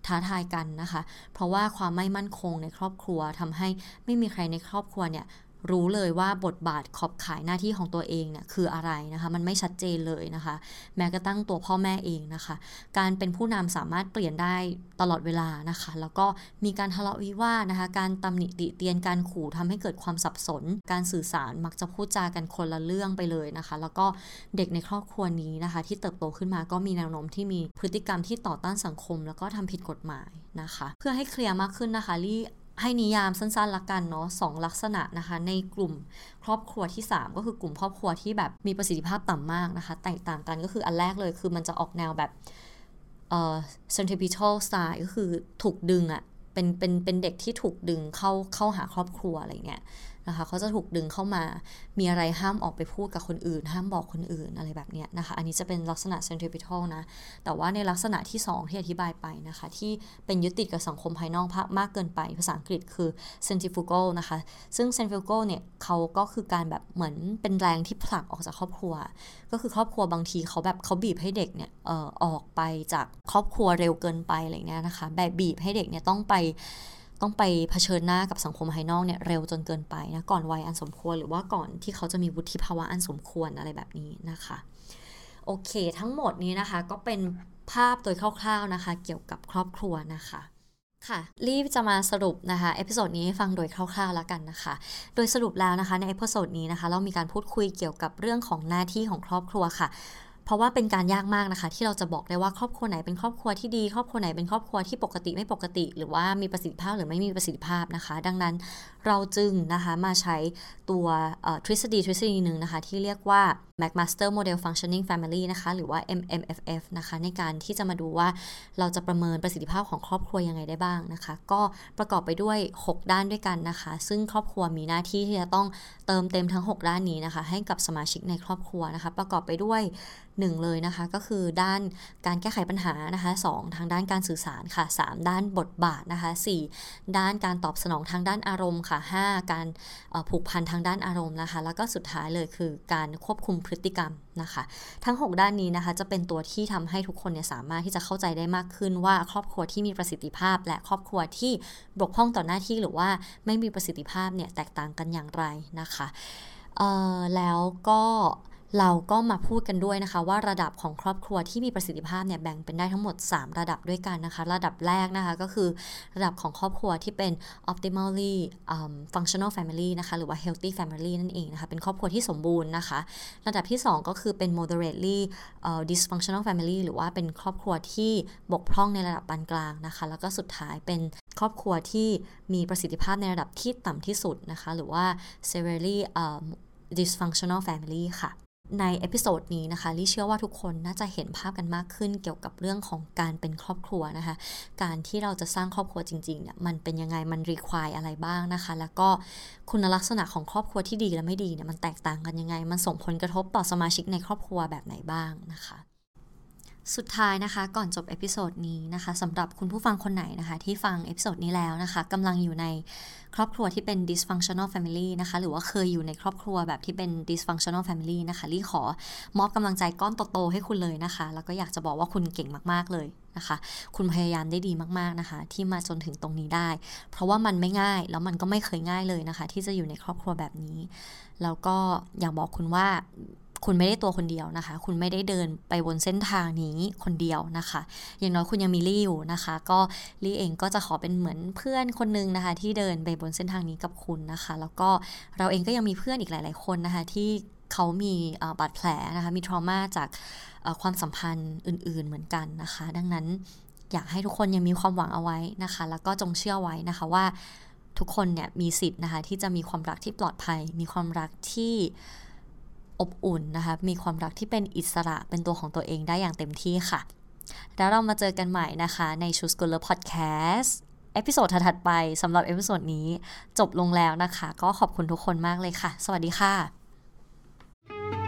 ท้าทายกันนะคะ เพราะว่าความไม่มั่นคงในครอบครัวทำให้ไม่มีใครในครอบครัวเนี่ย รู้เลยว่าบทบาทขอบขายหน้าที่ของตัวเองเนี่ยคืออะไรนะคะ มันไม่ชัดเจนเลยนะคะ แม้กระทั่งตัวพ่อแม่เองนะคะ การเป็นผู้นำสามารถเปลี่ยนได้ตลอดเวลานะคะ แล้วก็มีการทะเลาะวิวาทนะคะ การตำหนิติเตียนการขู่ทำให้เกิดความสับสน การสื่อสารมักจะพูดจากันคนละเรื่องไปเลยนะคะ แล้วก็เด็กในครอบครัวนี้นะคะ ที่เติบโตขึ้นมาก็มีแนวโน้มที่มีพฤติกรรมที่ต่อต้านสังคม แล้วก็ทำผิดกฎหมายนะคะ เพื่อให้เคลียร์มากขึ้นนะคะลี่ ให้นิยามสั้นๆละกันเนาะสองลักษณะนะคะ ในกลุ่มครอบครัวที่ 3 ก็คือกลุ่มครอบครัวที่แบบมีประสิทธิภาพต่ำมากนะคะ แตกต่างกันก็คืออันแรกเลยคือมันจะออกแนวแบบเอ่อ centripetal style ก็คือถูกดึงอะเป็นเป็นเป็นเด็กที่ถูกดึงเข้าเข้าหาครอบครัวอะไรเงี้ย นะคะเขาจะถูกดึงเข้ามา มีอะไรห้ามออกไปพูดกับคนอื่น ห้ามบอกคนอื่นอะไรแบบนี้นะคะ อันนี้จะเป็นลักษณะ centripetal นะ แต่ว่าในลักษณะที่ 2 ที่อธิบายไปนะคะ ที่เป็นยึดติดกับสังคมภายนอกมากเกินไป ภาษาอังกฤษคือ centrifugal นะคะ ซึ่ง centrifugal เนี่ยเขาก็คือการแบบเหมือนเป็นแรงที่ผลักออกจากครอบครัว ก็คือครอบครัวบางทีเขาแบบเขาบีบให้เด็กเนี่ยเออออกไปจากครอบครัวเร็วเกินไปอะไรเงี้ยนะคะแบบบีบให้เด็กเนี่ยต้องไป ต้องไปเผชิญหน้ากับสังคมภายนอกเนี่ยเร็วจนเกินไปนะก่อนวัยอันสมควรหรือว่าก่อนที่เขาจะมีวุฒิภาวะอันสมควรอะไรแบบนี้นะคะโอเค ทั้งหมดนี้นะคะก็เป็นภาพโดยคร่าวๆนะคะ เกี่ยวกับครอบครัวนะคะค่ะ ลี่จะมาสรุปนะคะ episode นี้ฟังโดยคร่าวๆแล้วกันนะคะ โดยสรุปแล้วนะคะใน episode นี้นะคะ เรามีการพูดคุยเกี่ยวกับเรื่องของหน้าที่ของครอบครัวค่ะ เพราะว่าเป็นการยากมากนะคะ ที่เราจะบอกได้ว่าครอบครัวไหนเป็นครอบครัวที่ดีครอบครัวไหนเป็นครอบครัวที่ปกติไม่ปกติ หรือว่ามีประสิทธิภาพหรือไม่มีประสิทธิภาพนะคะ ดังนั้นเราจึงนะคะมาใช้ตัวทฤษฎีทฤษฎีหนึ่งนะคะที่เรียกว่า McMaster Model Functioning Family นะคะ หรือว่า MMFF นะคะ ในการที่จะมาดูว่าเราจะประเมินประสิทธิภาพของครอบครัวยังไงได้บ้างนะคะ ก็ประกอบไปด้วย 6 ด้านด้วยกันนะคะ ซึ่งครอบครัวมีหน้าที่ที่จะต้องเติมเต็มทั้ง 6 ด้านนี้นะคะ ให้กับสมาชิกในครอบครัวนะคะ ประกอบไปด้วย 1 เลยนะคะ ก็คือด้านการแก้ไขปัญหานะคะ 2 ทางด้านการสื่อสารค่ะ 3 ด้านบทบาทนะคะ 4 ด้านการตอบสนองทางด้านอารมณ์ค่ะ 5 การผูกพันทางด้านอารมณ์นะคะ แล้วก็สุดท้ายเลยคือการควบคุมพฤติกรรมนะคะ ทั้ง 6 ด้านนี้นะคะจะเป็นตัวที่ทำให้ทุกคนเนี่ยสามารถที่จะเข้าใจได้มากขึ้นว่าครอบครัวที่มีประสิทธิภาพ และครอบครัวที่บกพร่องต่อหน้าที่หรือว่าไม่มีประสิทธิภาพเนี่ยแตกต่างกันอย่างไรนะคะแล้วก็ เราก็มาพูดกันด้วยนะคะ ว่าระดับของครอบครัวที่มีประสิทธิภาพเนี่ยแบ่งเป็นได้ทั้งหมด 3 ระดับด้วยกันนะคะ ระดับแรกนะคะก็คือระดับของครอบครัวที่เป็น optimally um, functional family นะคะหรือว่า healthy family นั่นเองนะคะเป็นครอบครัวที่สมบูรณ์นะคะ ระดับที่ 2 ก็คือเป็น moderately uh, dysfunctional family หรือว่าเป็นครอบครัวที่บกพร่องในระดับปานกลางนะคะ แล้วก็สุดท้ายเป็นครอบครัวที่มีประสิทธิภาพในระดับที่ต่ำที่สุดนะคะ หรือว่า severely uh, dysfunctional family ค่ะ ใน episode นี้นะคะลี่เชื่อว่าทุกคนน่าจะเห็นภาพกันมากขึ้นเกี่ยวกับเรื่องของการเป็นครอบครัวนะคะ การที่เราจะสร้างครอบครัวจริงๆเนี่ยมันเป็นยังไงมัน require อะไรบ้างนะคะ แล้วก็คุณลักษณะของครอบครัวที่ดีและไม่ดีเนี่ยมันแตกต่างกันยังไง มันส่งผลกระทบต่อสมาชิกในครอบครัวแบบไหนบ้างนะคะสุดท้ายนะคะก่อนจบ episode นี้นะคะสำหรับคุณผู้ฟังคนไหนนะคะที่ฟัง episode นี้แล้วนะคะกำลังอยู่ใน ครอบครัวที่เป็น dysfunctional family นะคะ หรือว่าเคยอยู่ในครอบครัวแบบที่เป็น dysfunctional family นะคะลี่ขอมอบกำลังใจก้อนโตๆให้คุณเลยนะคะ แล้วก็อยากจะบอกว่าคุณเก่งมากๆเลยนะคะ คุณพยายามได้ดีมากๆนะคะ ที่มาจนถึงตรงนี้ได้ เพราะว่ามันไม่ง่ายแล้วมันก็ไม่เคยง่ายเลยนะคะ ที่จะอยู่ในครอบครัวแบบนี้ แล้วก็อยากบอกคุณว่า คุณไม่ได้ตัวคนเดียวนะคะ คุณไม่ได้เดินไปบนเส้นทางนี้คนเดียวนะคะ อย่างน้อยคุณยังมีลี่อยู่นะคะ ก็ลี่เองก็จะขอเป็นเหมือนเพื่อนคนนึงนะคะ ที่เดินไปบนเส้นทางนี้กับคุณนะคะ แล้วก็เราเองก็ยังมีเพื่อนอีกหลาย ๆ คนนะคะ ที่เขามีบาดแผลนะคะ มีทรมาจากความสัมพันธ์อื่น ๆ เหมือนกันนะคะ ดังนั้นอยากให้ทุกคนยังมีความหวังเอาไว้นะคะ แล้วก็จงเชื่อไว้นะคะว่าทุกคนเนี่ยมีสิทธิ์นะคะที่จะมีความรักที่ปลอดภัย มีความรักที่ อบอุ่นนะคะ มีความรักที่เป็นอิสระเป็นตัวของตัวเองได้อย่างเต็มที่ค่ะ แล้วเรามาเจอกันใหม่นะคะใน Choose Scholar Podcast episode ถัดไปสำหรับ episode นี้จบลงแล้วนะคะ ก็ขอบคุณทุกคนมากเลยค่ะ สวัสดีค่ะ